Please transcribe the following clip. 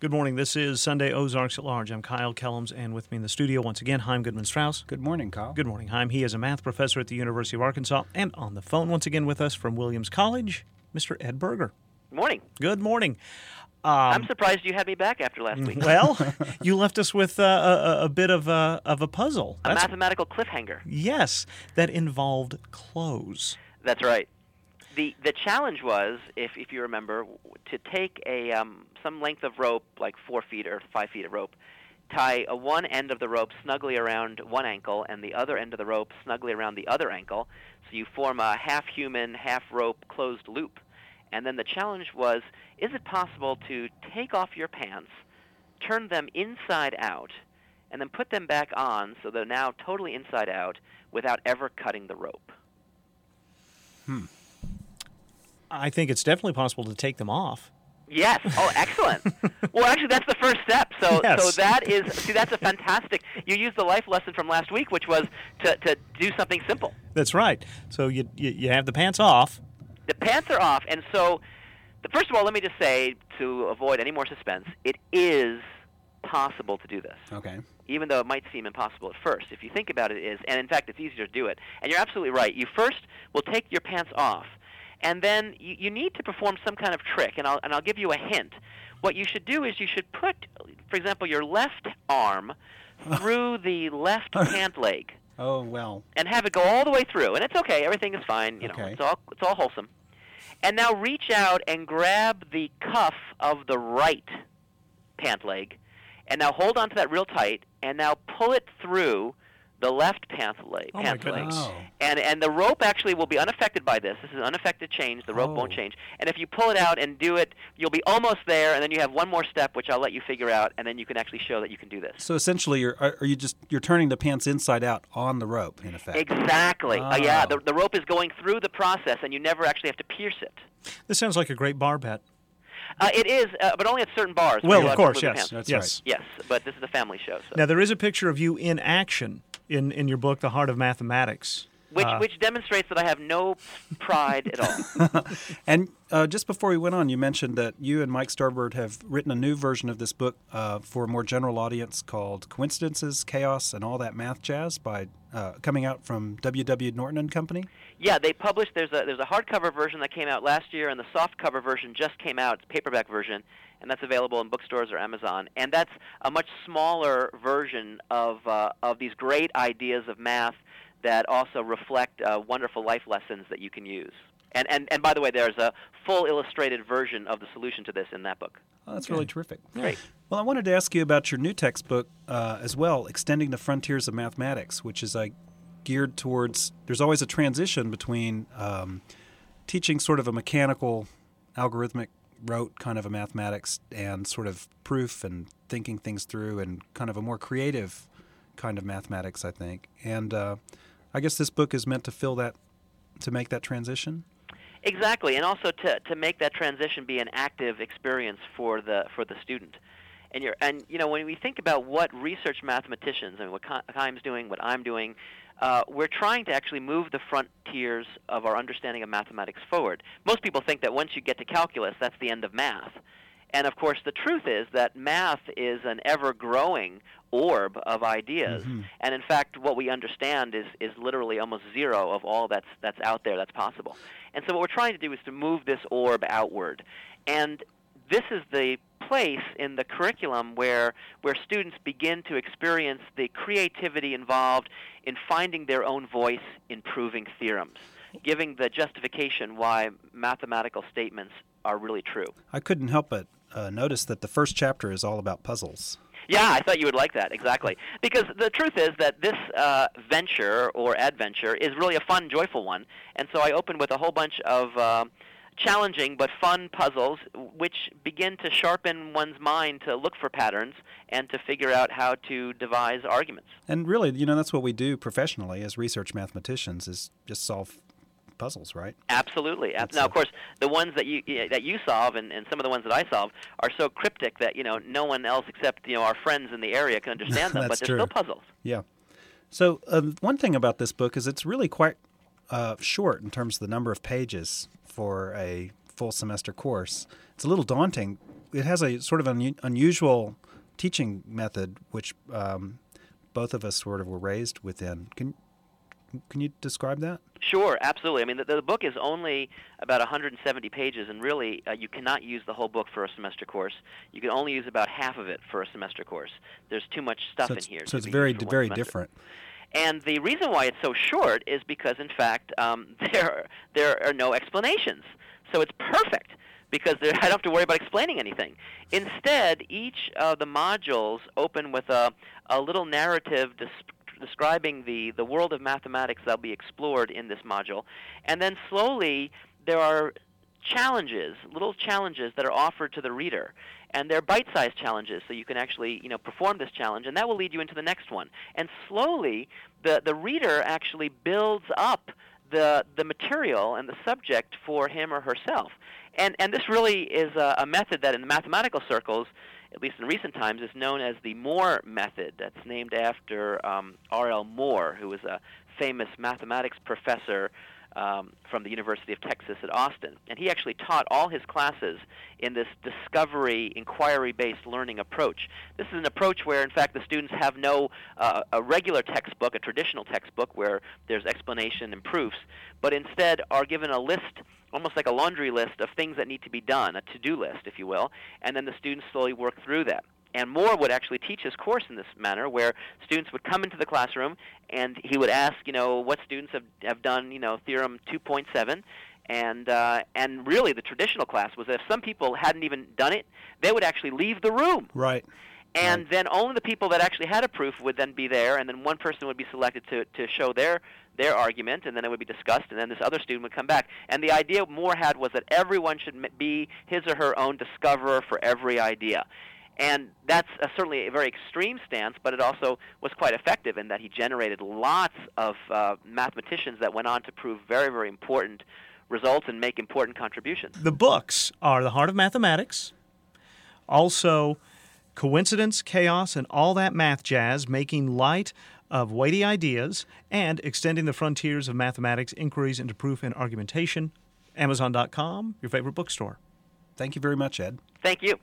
Good morning. This is Sunday Ozarks at Large. I'm Kyle Kellams, and with me in the studio once again, Chaim Goodman Strauss. Good morning, Kyle. Good morning, Chaim. He is a math professor at the University of Arkansas, and on the phone once again with us from Williams College, Mr. Ed Burger. Good Morning. Good morning. Um, I'm surprised you had me back after last week. Well, you left us with uh, a, a, bit of a, of a puzzle. A mathematical cliffhanger. Yes, that involved clothes. That's right. The the challenge was, if if you remember, to take a um, some length of rope, like four feet or five feet of rope, tie a one end of the rope snugly around one ankle and the other end of the rope snugly around the other ankle, so you form a half human, half rope closed loop. And then the challenge was, is it possible to take off your pants, turn them inside out, and then put them back on so they're now totally inside out without ever cutting the rope? Hmm. I think it's definitely possible to take them off. Yes. Oh, excellent. well, actually, that's the first step. So, yes. so that is see, that's a fantastic. You used the life lesson from last week, which was to, to do something simple. That's right. So you, you you have the pants off. The pants are off, and so, the, first of all, let me just say to avoid any more suspense, it is possible to do this. Okay. Even though it might seem impossible at first, if you think about it, it is, and in fact, it's easier to do it. And you're absolutely right. You first will take your pants off and then you, you need to perform some kind of trick, and I'll, and I'll give you a hint. What you should do is you should put, for example, your left arm through the left pant leg. Oh well. And have it go all the way through, and it's okay. Everything is fine. You know, okay. it's all it's all wholesome. And now reach out and grab the cuff of the right pant leg, and now hold on to that real tight, and now pull it through the left pant leg, oh pant leg. Oh. and and the rope actually will be unaffected by this. This is an unaffected change. The rope oh. won't change. And if you pull it out and do it, you'll be almost there, and then you have one more step, which I'll let you figure out, and then you can actually show that you can do this. So essentially, you're are you just you're turning the pants inside out on the rope in effect. Exactly. Oh. Uh, yeah, the the rope is going through the process, and you never actually have to pierce it. This sounds like a great bar bet. Uh, it is, uh, but only at certain bars. Well, of course, yes, That's yes, yes. But this is a family show. So. Now there is a picture of you in action in in your book, The Heart of Mathematics. Which, Uh, which demonstrates that I have no pride at all. And uh, just before we went on, you mentioned that you and Mike Starbird have written a new version of this book uh, for a more general audience called "Coincidences, Chaos, and All That Math Jazz" by uh, coming out from W.W. Norton and Company. Yeah, they published. There's a there's a hardcover version that came out last year, and the softcover version just came out. It's a paperback version, and that's available in bookstores or Amazon. And that's a much smaller version of uh, of these great ideas of math that also reflect uh, wonderful life lessons that you can use. And, and and by the way, there's a full illustrated version of the solution to this in that book. Oh, that's really terrific. Great. Well, I wanted to ask you about your new textbook uh, as well, Extending the Frontiers of Mathematics, which is like geared towards. There's always a transition between um, teaching sort of a mechanical, algorithmic rote kind of a mathematics and sort of proof and thinking things through and kind of a more creative kind of mathematics, I think. And uh, I guess this book is meant to fill that, to make that transition. Exactly, and also to, to make that transition be an active experience for the for the student. And you're and you know when we think about what research mathematicians I and what Chaim's doing, what I'm doing, uh, we're trying to actually move the frontiers of our understanding of mathematics forward. Most people think that once you get to calculus, that's the end of math. And of course, the truth is that math is an ever growing orb of ideas. Mhm. And in fact, what we understand is, is literally almost zero of all that's, that's out there that's possible. And so, what we're trying to do is to move this orb outward. And this is the place in the curriculum where, where students begin to experience the creativity involved in finding their own voice in proving theorems, giving the justification why mathematical statements are really true. I couldn't help but uh, notice that the first chapter is all about puzzles. Yeah, I thought you would like that, exactly. Because the truth is that this uh, venture or adventure is really a fun, joyful one. And so I opened with a whole bunch of uh, challenging but fun puzzles which begin to sharpen one's mind to look for patterns and to figure out how to devise arguments. And really, you know, that's what we do professionally as research mathematicians is just solve puzzles, right? Absolutely. That's now, of course, the ones that you that you solve and, and some of the ones that I solve are so cryptic that you know no one else except you know our friends in the area can understand them. but they're true. still puzzles. Yeah. So um, one thing about this book is it's really quite uh, short in terms of the number of pages for a full semester course. It's a little daunting it has a sort of un- unusual teaching method, which um, both of us sort of were raised within. Can can you describe that? Sure, absolutely. I mean, the, the book is only about 170 pages, and really, uh, you cannot use the whole book for a semester course. You can only use about half of it for a semester course. There's too much stuff so in here. So it's very, very semester. different. And the reason why it's so short is because, in fact, um, there there are no explanations. So it's perfect because I don't have to worry about explaining anything. Instead, each of the modules open with a, a little narrative describing the, the world of mathematics that'll be explored in this module. And then slowly, there are challenges, little challenges that are offered to the reader. And they're bite-sized challenges, so you can actually, you know, perform this challenge, and that will lead you into the next one. And slowly, the, the reader actually builds up the, the material and the subject for him or herself. And, and this really is a, a method that in the mathematical circles, at least in recent times, is known as the Moore method. That's named after um, R.L. Moore, who was a famous mathematics professor um, from the University of Texas at Austin. And he actually taught all his classes in this discovery, inquiry based learning approach. This is an approach where, in fact, the students have no uh, a regular textbook, a traditional textbook where there's explanation and proofs, but instead are given a list almost like a laundry list of things that need to be done, a to-do list, if you will, and then the students slowly work through that. And Moore would actually teach his course in this manner, where students would come into the classroom and he would ask, you know, what students have have done, you know, theorem 2.7, and uh, and really the traditional class was that if some people hadn't even done it, they would actually leave the room. Right. And right. then only the people that actually had a proof would then be there, and then one person would be selected to, to show their their argument, and then it would be discussed, and then this other student would come back. And the idea Moore had was that everyone should be his or her own discoverer for every idea. And that's a, certainly a very extreme stance, but it also was quite effective in that he generated lots of uh, mathematicians that went on to prove very, very important results and make important contributions. The books are The Heart of Mathematics, also Coincidence, Chaos, and All That Math Jazz, Making Light of weighty ideas and extending the frontiers of mathematics, inquiries into proof and argumentation. Amazon.com, your favorite bookstore. Thank you very much, Ed. Thank you.